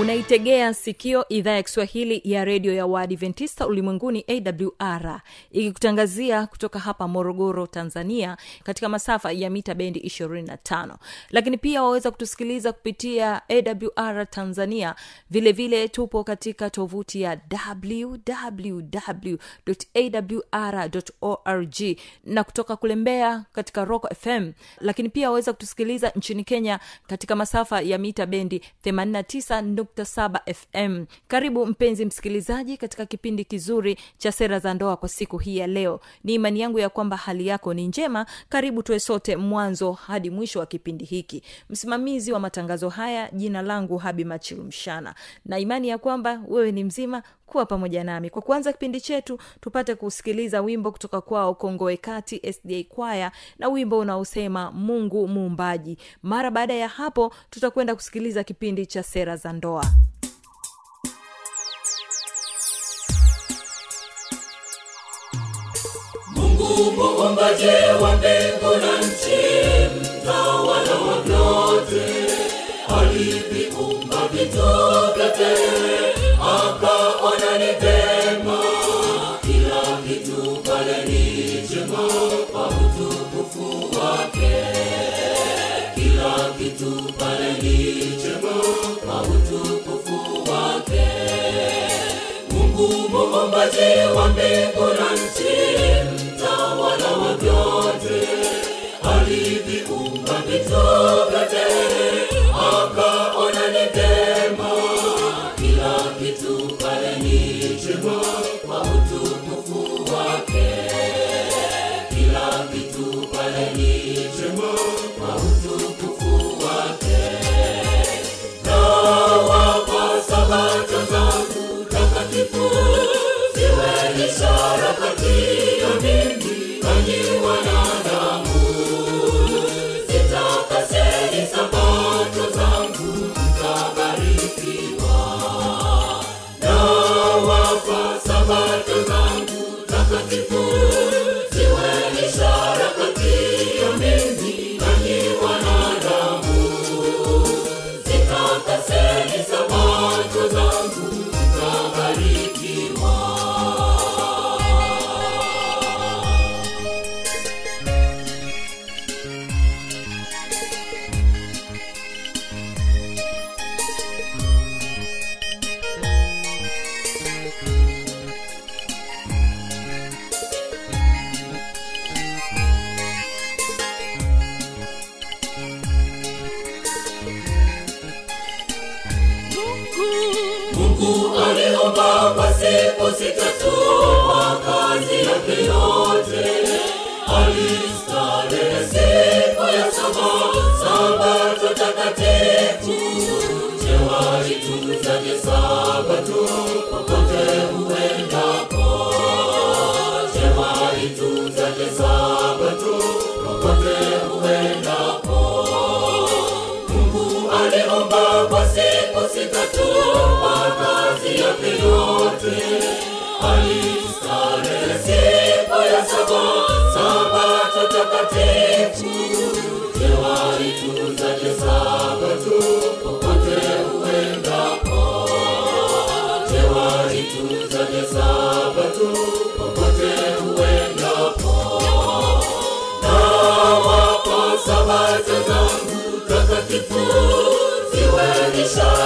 unaitegea sikio idhaa ya kiswahili ya redio ya waadventista ulimwenguni awr ikikutangazia kutoka hapa morogoro tanzania katika masafa ya mita bendi 25 lakini pia waweza kutusikiliza kupitia awr tanzania. Vile vile tupo katika tovuti ya www.awr.org na kutoka kule mbeya katika rock fm lakini pia waweza kutusikiliza nchini kenya katika masafa ya mita bendi 89 107 fm karibu mpenzi msikilizaji katika kipindi kizuri cha sera za ndoa kwa siku hii ya leo. Ni imani yangu ya kwamba hali yako ni njema. Karibu tuwe sote mwanzo hadi mwisho wa kipindi hiki. Msimamizi wa matangazo haya jina langu habi machilumshana na imani ya kwamba wewe ni mzima kuwa pamoja nami. Kwa kuanza kipindi chetu tupate kusikiliza wimbo kutoka kwao kongoe kati sda kwaya na wimbo unaosema mungu muumbaji. Mara baada ya hapo tutakwenda kusikiliza kipindi cha sera za ndoa mungu muumbaji wa mbingu na nchi mtawala wa vyote aliviumba vitu vyote akaona ni vema. Kila kitu pale ni chema kwa utukufu wake. Kila kitu pale ni chema kwa utukufu wake. Mungu muumbaji wa mbingu na nchi aliviumba vitu vyote mungu aliumba kwa siku sita tu kwa kazi yake yote alistarehe siku ya saba sabato takatifu. Jewaitunzaje sabato popote uendapo jewaitunzaje sabato popote uendapo na wako sabato zangu takatifu sun.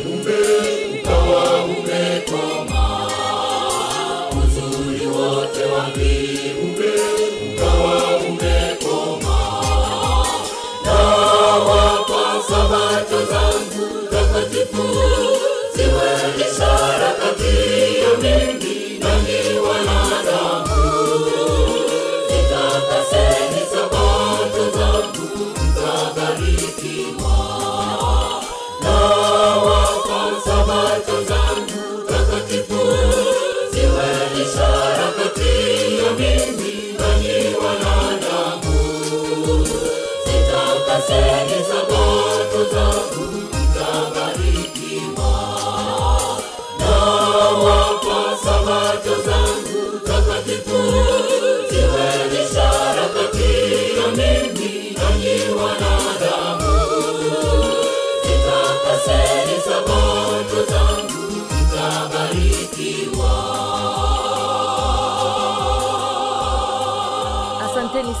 sabato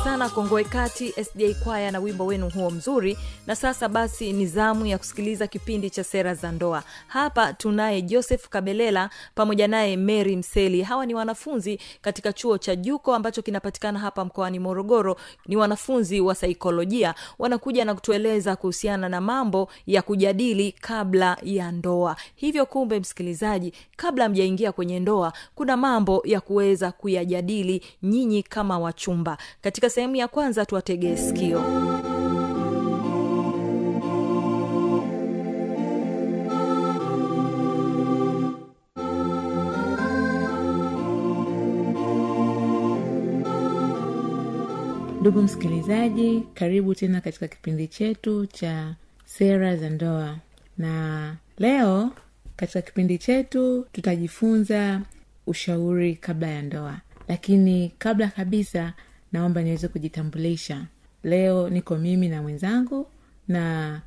sana kongoe kati sda kwaya na wimbo wenu huo mzuri. Na sasa basi ni zamu ya kusikiliza kipindi cha sera za ndoa. Hapa tunaye joseph kabelela pamoja naye mary mseli. Hawa ni wanafunzi katika chuo cha juko ambacho kinapatikana hapa mkoani morogoro. Ni wanafunzi wa saikolojia. Wanakuja na kutueleza kuhusiana na mambo ya kujadili kabla ya ndoa. Hivyo kumbe msikilizaji kabla mjaingia kwenye ndoa kuna mambo ya kuweza kuyajadili nyinyi kama wachumba. Katika sehemu ya kwanza tuwategee sikio. Ndugu msikilizaji karibu tena katika kipindi chetu cha sera za ndoa. Na leo katika kipindi chetu tutajifunza ushauri kabla ya ndoa. Lakini kabla kabisa naomba niweze kujitambulisha. Leo niko mimi na mwenzangu na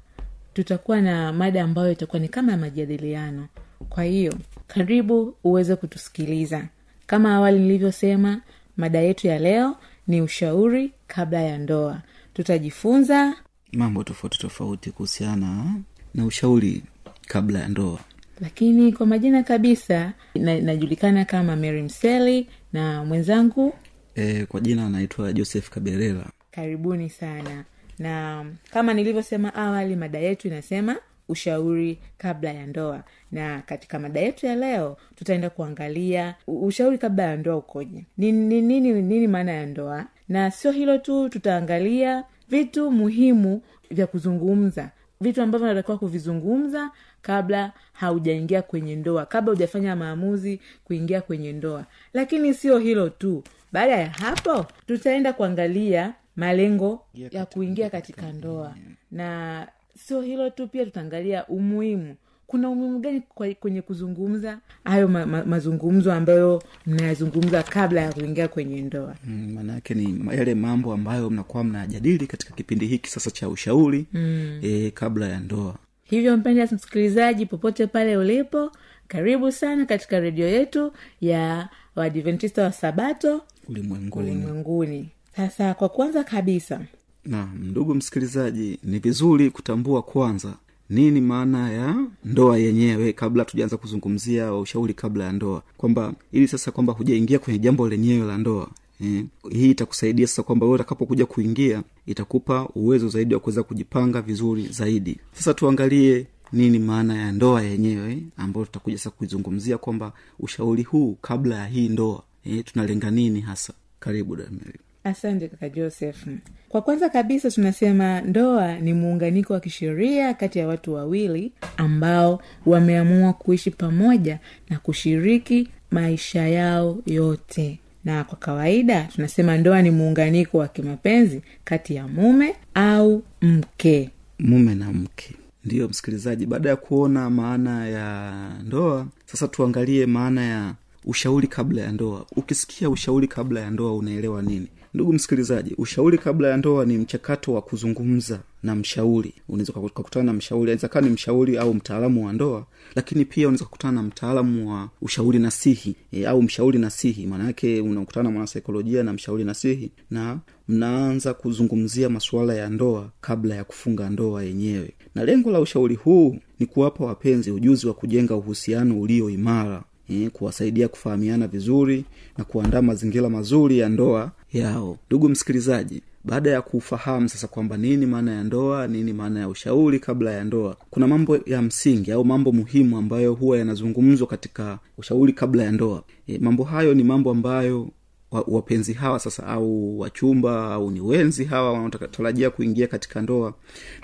tutakuwa na mada ambayo itakuwa ni kama ya majadiliano. Kwa hiyo karibu uweze kutusikiliza. Kama awali nilivyosema mada yetu ya leo ni ushauri kabla ya ndoa. Tutajifunza mambo tofauti tofauti kuhusiana na ushauri kabla ya ndoa. Lakini kwa majina kabisa na, najulikana kama mary mseli na mwenzangu e, kwa jina anaitwa joseph kaberela karibuni sana. Na kama nilivyosema awali mada yetu inasema ushauri kabla ya ndoa. Na katika mada yetu ya leo tutaenda kuangalia ushauri kabla ya ndoa ukoje. Nini nini, nini, maana ya ndoa? Na sio hilo tu tutaangalia vitu muhimu vya kuzungumza. Vitu ambavyo natakiwa kuvizungumza kabla haujaingia kwenye ndoa kabla hujafanya maamuzi kuingia kwenye ndoa. Lakini sio hilo tu baada ya hapo tutaenda kuangalia malengo ya kuingia katika ndoa. na sio hilo tu pia tutaangalia umuhimu. Kuna umuhimu gani kwenye kuzungumza hayo ma, ma, mazungumzo ambayo mnayazungumza kabla ya kuingia kwenye ndoa? Mm, maana ni yale mambo ambayo mnakuwa mnajadili katika kipindi hiki sasa cha ushauri mm. e, kabla ya ndoa. Hivyo mpenda msikilizaji popote pale ulipo karibu sana katika redio yetu ya waadventista wa sabato ulimwenguni. ulimwenguni. Sasa kwa kwanza kabisa na ndugu msikilizaji ni vizuri kutambua kwanza nini maana ya ndoa yenyewe kabla tujaanza kuzungumzia ushauri kabla ya ndoa. Kwamba ili sasa kwamba hujaingia kwenye jambo lenyewe la ndoa eh, hii itakusaidia sasa kwamba wewe utakapokuja kuingia itakupa uwezo zaidi wa kuweza kujipanga vizuri zaidi. Sasa tuangalie nini maana ya ndoa yenyewe ambayo tutakuja sasa kuizungumzia kwamba ushauri huu kabla ya hii ndoa e, tunalenga nini hasa? Karibu dameli asante kaka joseph. Kwa kwanza kabisa tunasema ndoa ni muunganiko wa kisheria kati ya watu wawili ambao wameamua kuishi pamoja na kushiriki maisha yao yote. Na kwa kawaida tunasema ndoa ni muunganiko wa kimapenzi kati ya mume au mke. Mume na mke ndiyo msikilizaji baada ya kuona maana ya ndoa sasa tuangalie maana ya ushauri kabla ya ndoa. Ukisikia ushauri kabla ya ndoa unaelewa nini ndugu msikilizaji ushauri kabla ya ndoa ni mchakato wa kuzungumza na mshauri. Unaweza ukakutana na mshauri anaweza kaa ni mshauri au mtaalamu wa ndoa lakini pia unaweza kukutana na mtaalamu wa ushauri nasihi e, au mshauri nasihi. Maanayake unakutana na mwanasaikolojia na mshauri nasihi na mnaanza kuzungumzia masuala ya ndoa kabla ya kufunga ndoa yenyewe. Na lengo la ushauri huu ni kuwapa wapenzi ujuzi wa kujenga uhusiano ulio imara kuwasaidia kufahamiana vizuri na kuandaa mazingira mazuri ya ndoa yao. Ndugu msikilizaji baada ya kufahamu sasa kwamba nini maana ya ndoa nini maana ya ushauri kabla ya ndoa kuna mambo ya msingi au mambo muhimu ambayo huwa yanazungumzwa katika ushauri kabla ya ndoa. E, mambo hayo ni mambo ambayo wapenzi hawa sasa au wachumba au ni wenzi hawa wanaotarajia kuingia katika ndoa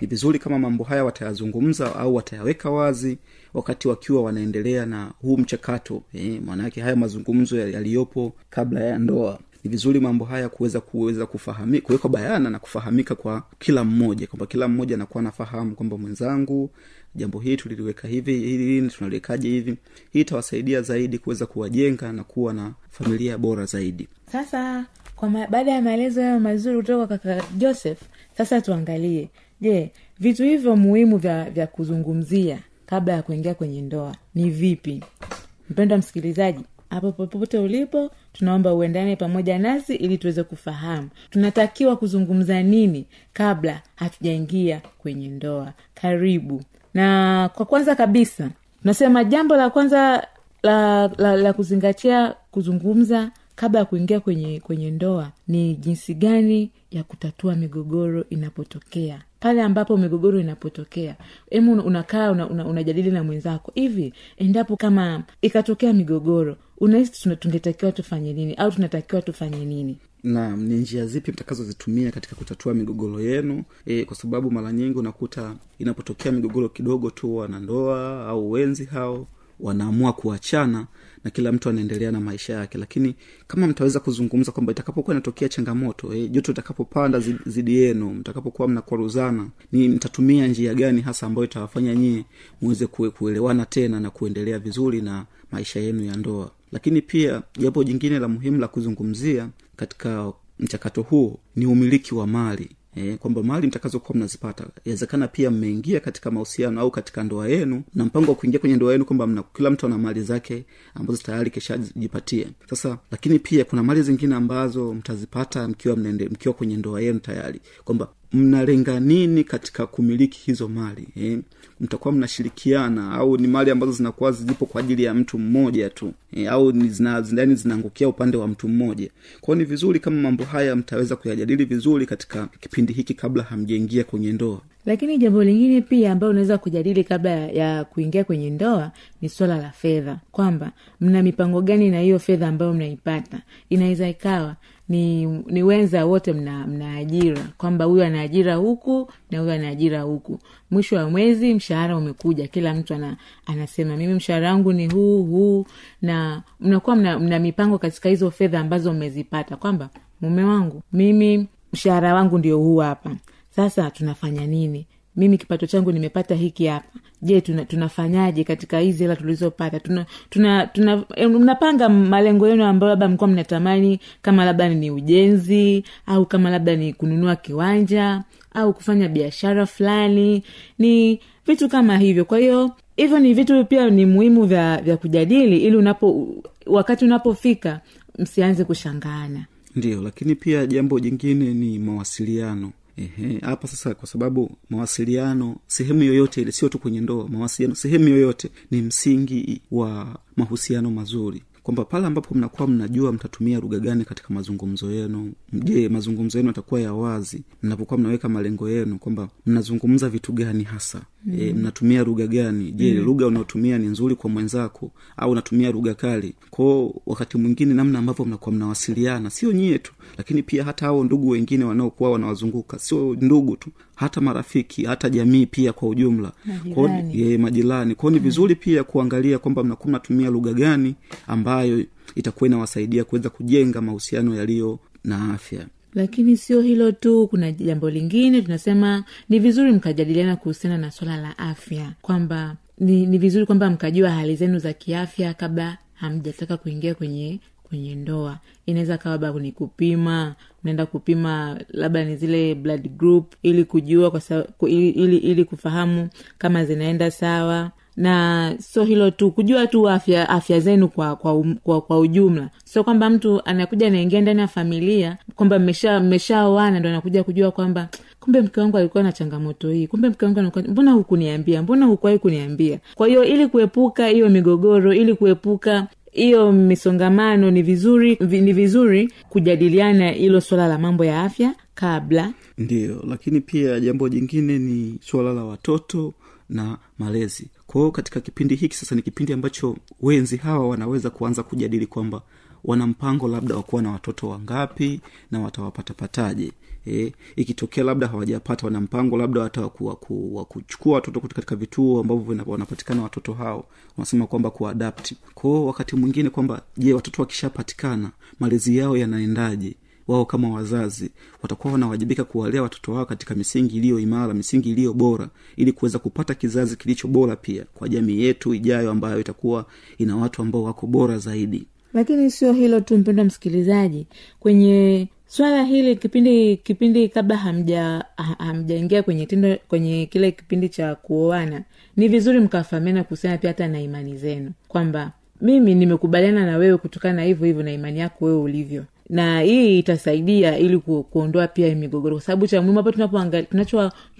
ni vizuri kama mambo haya watayazungumza au watayaweka wazi wakati wakiwa wanaendelea na huu mchakato. Eh, maanaake haya mazungumzo yaliyopo kabla ya ndoa. Ni vizuri mambo haya kuweza kuweza kuwekwa bayana na kufahamika kwa kila mmoja kwamba kila mmoja anakuwa anafahamu kwamba mwenzangu jambo hii tuliliweka hivi hili tunaliwekaje hivi. Hii itawasaidia zaidi kuweza kuwajenga na kuwa na familia bora zaidi. Sasa kwa ma, baada ya maelezo hayo mazuri kutoka kwa kaka joseph sasa tuangalie. Je vitu hivyo muhimu vya vya kuzungumzia kabla ya kuingia kwenye ndoa. Ni vipi? Mpendwa msikilizaji hapo popote ulipo tunaomba uendane pamoja nasi ili tuweze kufahamu. Tunatakiwa kuzungumza nini kabla hatujaingia kwenye ndoa? Karibu. Na kwa kwanza kabisa tunasema jambo la kwanza la, la, la kuzingatia kuzungumza kabla ya kuingia kwenye kwenye ndoa ni jinsi gani ya kutatua migogoro inapotokea? Pale ambapo migogoro inapotokea hemu unakaa una, una, na mwenzako hivi endapo kama ikatokea migogoro unahisi tungetakiwa tufanye nini au tunatakiwa tufanye nini? Naam ni njia zipi mtakazozitumia katika kutatua migogoro yenu? E, kwa sababu mara nyingi unakuta inapotokea migogoro kidogo tu wanandoa au wenzi hao wanaamua kuachana na kila mtu anaendelea na maisha yake. Lakini kama mtaweza kuzungumza kwamba itakapokuwa inatokea changamoto eh, joto itakapopanda zidi yenu mtakapokuwa mnakwaruzana ni mtatumia njia gani hasa ambayo itawafanya nyie muweze kuelewana tena na kuendelea vizuri na maisha yenu ya ndoa? Lakini pia jambo jingine la muhimu la kuzungumzia katika mchakato huo ni umiliki wa mali E, kwamba mali mtakazokuwa mnazipata inawezekana pia mmeingia katika mahusiano au katika ndoa yenu na mpango wa kuingia kwenye ndoa yenu kwamba kila mtu ana mali zake ambazo tayari keshajipatia sasa lakini pia kuna mali zingine ambazo mtazipata mkiwa mnende, mkiwa kwenye ndoa yenu tayari kwamba mnalenga nini katika kumiliki hizo mali eh? Mtakuwa mnashirikiana au ni mali ambazo zinakuwa zipo kwa ajili ya mtu mmoja tu e, au zina, zinaangukia upande wa mtu mmoja. Kwao ni vizuri kama mambo haya mtaweza kuyajadili vizuri katika kipindi hiki kabla hamjaingia kwenye ndoa. Lakini jambo lingine pia ambayo unaweza kujadili kabla ya kuingia kwenye ndoa ni swala la fedha. Kwamba mna mipango gani na hiyo fedha ambayo mnaipata? Inaweza ikawa ni ni wenza wote mna, mna kwamba huyu ana huku na huyu ana huku. Mwisho wa mwezi mshahara umekuja kila mtu ana, anasema mimi mshahara wangu ni huu huu. Na mnakuwa mna, mna mipango katika hizo fedha ambazo mmezipata kwamba mume wangu mimi mshahara wangu ndio huu hapa. Sasa tunafanya nini? Mimi kipato changu nimepata hiki hapa. Je tuna, tunafanyaje katika hizi hela tulizopata? Tuna, tuna, tuna eh, mnapanga malengo yenu ambayo labda mlikuwa mnatamani kama labda ni ujenzi au kama labda ni kununua kiwanja au kufanya biashara fulani ni vitu kama hivyo. Kwa hiyo hivyo ni vitu pia ni muhimu vya vya kujadili ili unapo wakati unapofika msianze kushangana. Ndio lakini pia jambo jingine ni mawasiliano. Hapa sasa kwa sababu mawasiliano sehemu yoyote ile sio tu kwenye ndoa mawasiliano sehemu yoyote ni msingi wa mahusiano mazuri kwamba pale ambapo mnakuwa mnajua mtatumia lugha gani katika mazungumzo yenu je mazungumzo yenu yatakuwa ya wazi mnapokuwa mnaweka malengo yenu kwamba mnazungumza vitu gani hasa mm. e, mnatumia lugha gani je mm. lugha unaotumia ni nzuri kwa mwenzako au unatumia lugha kali kwao wakati mwingine namna ambavyo mnakuwa mnawasiliana sio nyie tu lakini pia hata hao ndugu wengine wanaokuwa wanawazunguka sio ndugu tu hata marafiki hata jamii pia kwa ujumla. Majirani. ye, majirani. Kwao ni vizuri pia kuangalia kwamba mnakuwa mnatumia lugha gani ambayo itakuwa inawasaidia kuweza kujenga mahusiano yaliyo na afya. Lakini sio hilo tu kuna jambo lingine tunasema ni vizuri mkajadiliana kuhusiana na swala la afya kwamba ni, ni vizuri kwamba mkajua hali zenu za kiafya kabla hamjataka kuingia kwenye kwenye ndoa. Inaweza kawa labda ni kupima mnaenda kupima labda ni zile blood group ili kujua kwa sa, ili, ili, ili kufahamu kama zinaenda sawa. Na sio hilo tu kujua tu afya afya zenu kwa kwa, um, kwa kwa ujumla. Sio kwamba mtu anakuja anaingia ndani ya familia kwamba mmesha mmeshaoana ndo anakuja kujua kwamba kumbe mke wangu alikuwa na changamoto hii kumbe mke wangu mbona hukuniambia mbona hukuwahi kuniambia? Kwa hiyo ili kuepuka hiyo migogoro ili kuepuka hiyo misongamano ni vizuri ni vizuri kujadiliana hilo swala la mambo ya afya kabla. Ndiyo lakini pia jambo jingine ni suala la watoto na malezi. Kwao katika kipindi hiki sasa ni kipindi ambacho wenzi hawa wanaweza kuanza kujadili kwamba wana mpango labda wa kuwa na watoto wangapi na watawapatapataje e, ikitokea labda hawajapata wana mpango labda hata waku- waku- wa kuchukua watoto katika vituo ambavyo wanapatikana watoto hao wanasema kwamba kuadapti kwao wakati mwingine kwamba je watoto wakishapatikana malezi yao yanaendaje? Wao kama wazazi watakuwa wanawajibika kuwalea watoto wao katika misingi iliyo imara misingi iliyo bora ili kuweza kupata kizazi kilicho bora pia kwa jamii yetu ijayo ambayo itakuwa ina watu ambao wako bora zaidi. Lakini sio hilo tu mpendwa msikilizaji. Kwenye swala hili kipindi kipindi kabla hamja hamjaingia kwenye tendo kwenye kile kipindi cha kuoana ni vizuri mkafahamiana kuhusiana pia hata na imani zenu. Kwamba mimi nimekubaliana na wewe kutokana na hivyo hivyo na imani yako wewe ulivyo. Na hii itasaidia ili ku, kuondoa pia migogoro. Kwa sababu cha muhimu hapa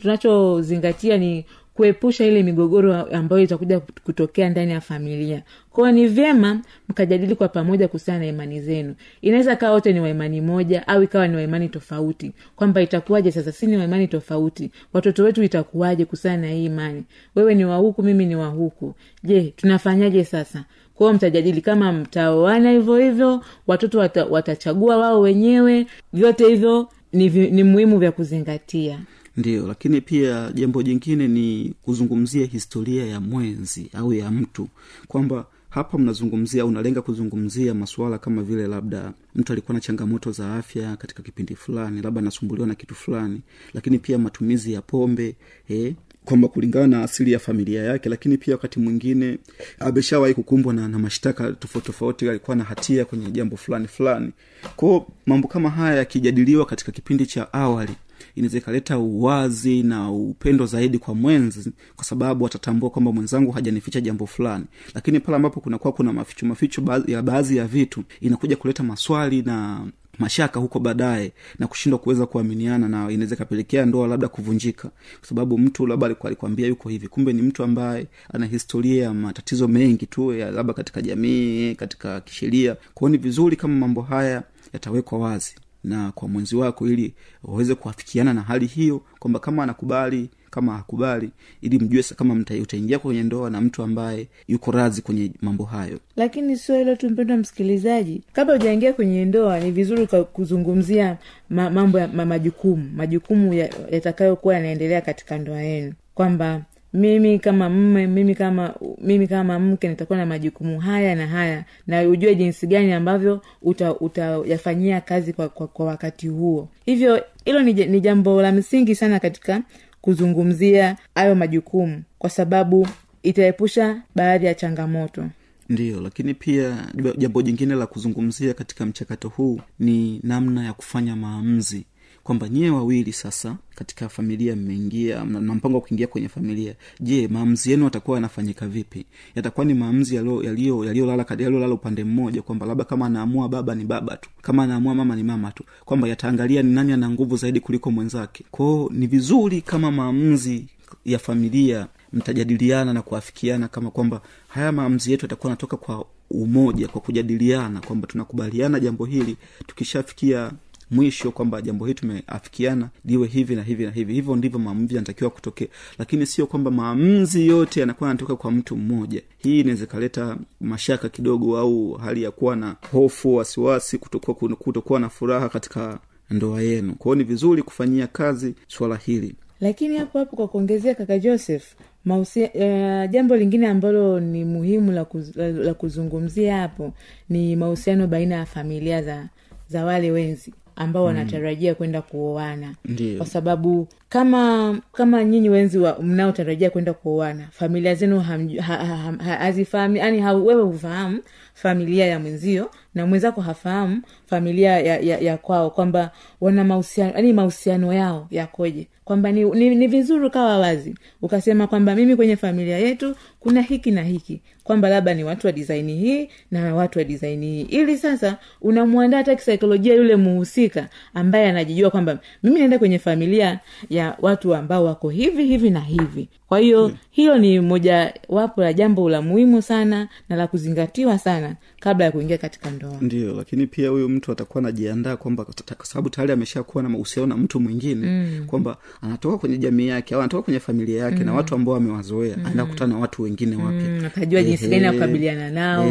tunachozingatia ni kuepusha ile migogoro ambayo itakuja kutokea ndani ya familia. Kwao ni vyema mkajadili kwa pamoja kuhusiana na imani zenu. Inaweza kawa wote ni waimani moja au ikawa ni waimani tofauti. Kwamba itakuwaje sasa si ni waimani tofauti? Watoto wetu itakuwaje kuhusiana na hii imani? Wewe ni wahuku mimi ni wahuku je tunafanyaje sasa? Kwao mtajadili kama mtaoana hivyo hivyo watoto wata, watachagua wao wenyewe. Vyote hivyo ni, ni muhimu vya kuzingatia ndiyo lakini pia jambo jingine ni kuzungumzia historia ya mwenzi au ya mtu. Kwamba hapa mnazungumzia unalenga kuzungumzia masuala kama vile labda mtu alikuwa na changamoto za afya katika kipindi fulani labda anasumbuliwa na kitu fulani lakini pia matumizi ya pombe eh, kwamba kulingana na asili ya familia yake lakini pia wakati mwingine ameshawahi kukumbwa na, na mashtaka tofauti tofauti alikuwa na hatia kwenye jambo fulani fulani. Kwao mambo kama haya yakijadiliwa katika kipindi cha awali inaweza ikaleta uwazi na upendo zaidi kwa mwenzi kwa sababu atatambua kwamba mwenzangu hajanificha jambo fulani. Lakini pale ambapo kunakuwa kuna maficho maficho ya baadhi ya vitu inakuja kuleta maswali na mashaka huko baadaye na kushindwa kuweza kuaminiana na inaweza ikapelekea ndoa labda kuvunjika. Kwa sababu mtu labda alikwambia yuko hivi. Kumbe ni mtu ambaye ana historia ya matatizo mengi tu labda katika jamii katika kisheria. Kwao ni vizuri kama mambo haya yatawekwa wazi na kwa mwenzi wako ili waweze kuafikiana na hali hiyo kwamba kama anakubali kama hakubali ili mjue kama utaingia kwenye ndoa na mtu ambaye yuko razi kwenye mambo hayo. Lakini sio hilo tu mpendwa msikilizaji. Kabla ujaingia kwenye ndoa ni vizuri kuzungumzia ma, mambo ya ma, majukumu majukumu ya- yatakayokuwa yanaendelea katika ndoa yenu. Kwamba mimi kama mme mimi kama mimi kama mke nitakuwa na majukumu haya na haya. Na ujue jinsi gani ambavyo uta- utayafanyia kazi kwa, kwa, kwa wakati huo. Hivyo hilo ni, ni jambo la msingi sana katika kuzungumzia hayo majukumu. Kwa sababu itaepusha baadhi ya changamoto. Ndiyo lakini pia jambo jingine la kuzungumzia katika mchakato huu ni namna ya kufanya maamuzi kwamba nyie wawili sasa katika familia mmeingia mna mpango wa kuingia kwenye familia. Je maamuzi yenu yatakuwa yanafanyika vipi? Yatakuwa ni maamuzi yaliyo- yaliyo- yaliyolala upande mmoja kwamba labda kama anaamua baba ni baba tu kama anaamua mama ni mama tu kwamba yataangalia ni nani ana nguvu zaidi kuliko mwenzake. Kwao ni vizuri kama maamuzi ya familia mtajadiliana na kuafikiana kama kwamba haya maamuzi yetu yatakuwa anatoka kwa umoja kwa kujadiliana kwamba tunakubaliana jambo hili tukishafikia mwisho kwamba jambo hili tumeafikiana liwe hivi na hivi na hivi. Hivyo ndivyo maamuzi yanatakiwa kutokea. Lakini sio kwamba maamuzi yote yanakuwa yanatoka kwa mtu mmoja. Hii inaweza ikaleta mashaka kidogo au hali ya kuwa na hofu wasiwasi kutokuwa kutokuwa na furaha katika ndoa yenu. Kwao ni vizuri kufanyia kazi swala hili. Lakini hapo hapo kwa kuongezea kaka joseph mausia, uh, jambo lingine ambalo ni muhimu la, kuz, la, la kuzungumzia hapo ni mahusiano baina ya familia za za wale wenzi ambao wanatarajia kwenda kuoana. Kwa sababu kama kama nyinyi wenzi mnaotarajia kwenda kuoana familia zenu hazifahami ha- ha- ha- ha- yani ha, wewe hufahamu familia ya mwenzio na mwenzako hafahamu familia ya, ya, ya kwao kwamba wana mahusiano yani mahusiano yao yakoje kwamba ni, ni, ni vizuri ukawa wazi ukasema kwamba mimi kwenye familia yetu kuna hiki na hiki kwamba labda ni watu wa disaini hii na watu wa disaini hii ili sasa unamwandaa hata kisaikolojia yule muhusika ambaye anajijua kwamba mimi naenda kwenye familia ya watu ambao wako hivi hivi na hivi kwa hiyo hmm. hilo ni moja wapo la jambo la muhimu sana na la kuzingatiwa sana kabla ya kuingia katika ndoa ndio lakini pia huyu mtu atakuwa anajiandaa kwamba kwa sababu tayari ameshakuwa na mahusiano na mtu mwingine mm. kwamba anatoka kwenye jamii yake au anatoka kwenye familia yake mm. na watu ambao amewazoea mm. anaenda kukutana na watu wengine wapya Mm, akajua jinsi gani ya kukabiliana nao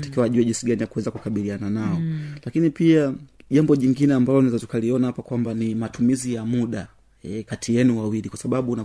takiwa ajue jinsi gani ya kuweza kukabiliana nao mm. lakini pia jambo jingine ambalo naweza tukaliona hapa kwamba ni matumizi ya muda e, kati yenu wawili kwa sababu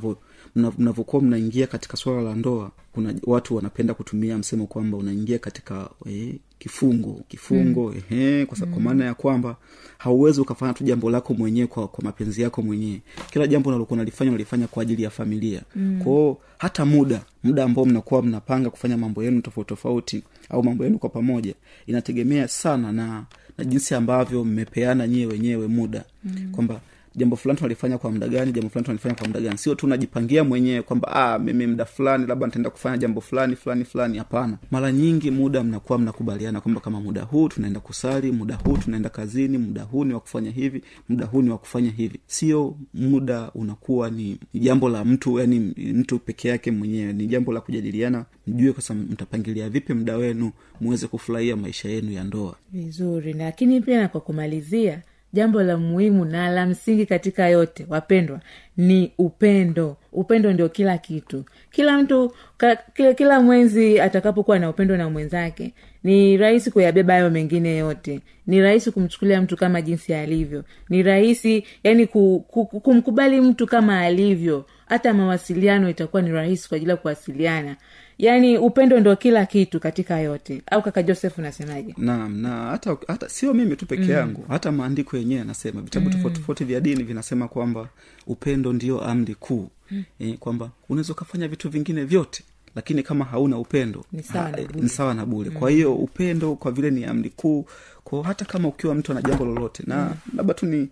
mnavyokuwa mnaingia katika swala la ndoa kuna watu wanapenda kutumia msemo kwamba unaingia katika e, kifungo kifungo mm. ehe, kwa, kwa maana ya kwamba hauwezi ukafanya tu jambo lako mwenyewe kwa, kwa mapenzi yako mwenyewe kila jambo unalokuwa nalifanya unalifanya kwa ajili ya familia mm. kwao hata muda muda ambao mnakuwa mnapanga kufanya mambo yenu tofauti tofauti au mambo yenu kwa pamoja inategemea sana na na jinsi ambavyo mmepeana nyie wenyewe muda mm. kwamba jambo fulani tunalifanya kwa muda gani jambo fulani tunalifanya kwa muda gani. Sio tu najipangia mwenyewe kwamba ah, mimi muda fulani labda nitaenda kufanya jambo fulani fulani fulani. Hapana. Mara nyingi muda mnakuwa mnakubaliana kwamba kama muda huu tunaenda kusali muda huu tunaenda kazini muda huu ni wa kufanya hivi muda huu ni wa kufanya hivi. Sio muda unakuwa ni jambo la mtu yani mtu peke yake mwenyewe. Ni jambo la kujadiliana mjue kwasa mtapangilia vipi muda wenu muweze kufurahia maisha yenu ya ndoa. Vizuri. Lakini pia na kwa kumalizia jambo la muhimu na la msingi katika yote wapendwa ni upendo. Upendo ndio kila kitu. Kila mtu ka, kila, kila mwenzi atakapokuwa na upendo na mwenzake ni rahisi kuyabeba hayo mengine yote. Ni rahisi kumchukulia mtu kama jinsi alivyo. Ni rahisi yani ku, ku, ku- kumkubali mtu kama alivyo. Hata mawasiliano itakuwa ni rahisi kwa ajili ya kuwasiliana yaani upendo ndo kila kitu katika yote au kaka joseph unasemaje naam na hata hata sio mimi tu peke yangu mm. hata maandiko yenyewe yanasema vitabu mm. tofauti tofauti vya dini vinasema kwamba upendo ndio amri kuu mm. e, kwamba unaweza ukafanya vitu vingine vyote lakini kama hauna upendo Ni sawa na bule na bure mm. kwa hiyo upendo kwa vile ni amri kuu kwa hata kama ukiwa mtu ana jambo lolote na labda tu ni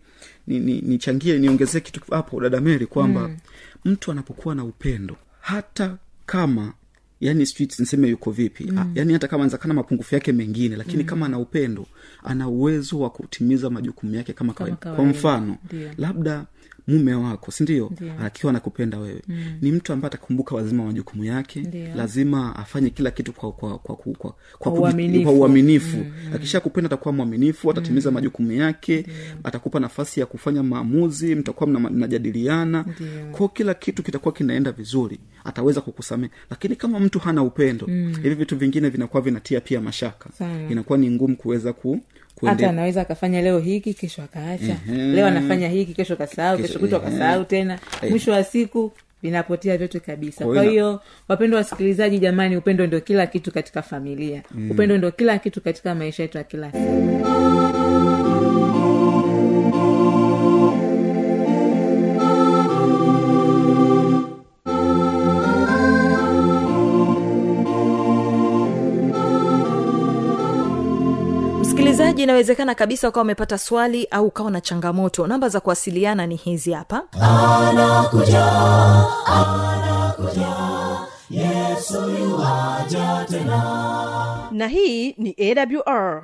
nichangie ni, ni niongezee kitu hapo dada meri kwamba mm. mtu anapokuwa na upendo hata kama yani sijui niseme yuko vipi mm. yani hata kama nzakana mapungufu yake mengine lakini mm. kama ana upendo ana uwezo wa kutimiza majukumu yake kama kawaida kwa mfano Dio. labda mume wako sindio Ndio. akiwa anakupenda wewe mm. ni mtu ambaye atakumbuka lazima majukumu yake Ndiyo. lazima afanye kila kitu kwa kwa kwa, kwa, kwa, kwa, uaminifu. kwa uaminifu mm, mm. akisha kupenda atakuwa mwaminifu atatimiza mm. majukumu yake atakupa nafasi ya kufanya maamuzi mtakuwa mnajadiliana kwao kila kitu kitakuwa kinaenda vizuri ataweza kukusamea lakini kama mtu hana upendo mm. hivi vitu vingine vinakuwa vinatia pia mashaka Sana. inakuwa ni ngumu kuweza ku hata anaweza akafanya leo hiki kesho akaacha. Ehe. leo anafanya hiki kesho kasahau Kesho- kutwa ehe. kasahau tena. Mwisho wa siku vinapotea vyote kabisa. Kwa hiyo wapendo wasikilizaji jamani upendo ndio kila kitu katika familia. Mm. upendo ndio kila kitu katika maisha yetu ya kila siku msikilizaji inawezekana kabisa ukawa umepata swali au ukawa na changamoto. Namba za kuwasiliana ni hizi hapa. Na hii ni awr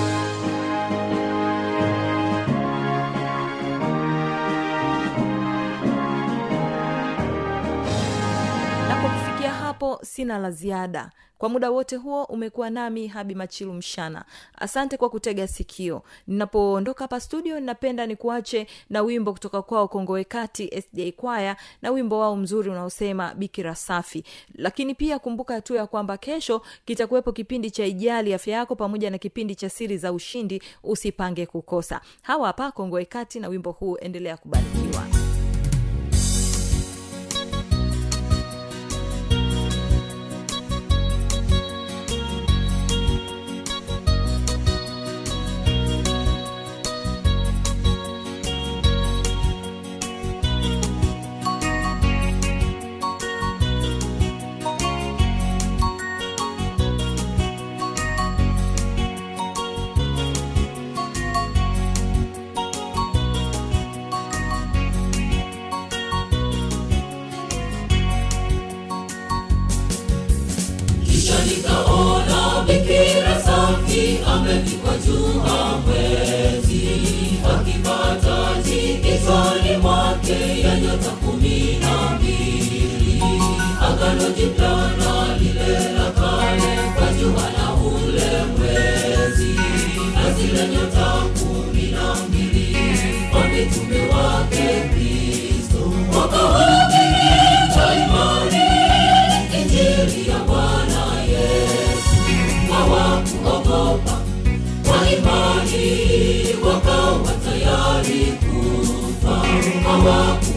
hapo sina la ziada. Kwa muda wote huo umekuwa nami habi machilu mshana asante kwa kutega sikio. Ninapoondoka hapa studio ninapenda nikuache na wimbo kutoka kwao kongowekati sj kwaya na wimbo wao mzuri unaosema bikira safi. Lakini pia kumbuka tu ya kwamba kesho kitakuwepo kipindi cha ijali afya yako pamoja na kipindi cha siri za ushindi usipange kukosa. Hawa hapa kongowekati na wimbo huu endelea kubarikiwa amevikwa juu ya mwezi akivaa taji mwake ya nyota kumi na mbili agano jipya na lile la kale kwa jua na ule mwezi na zile nyota kumi na mbili kwa tayari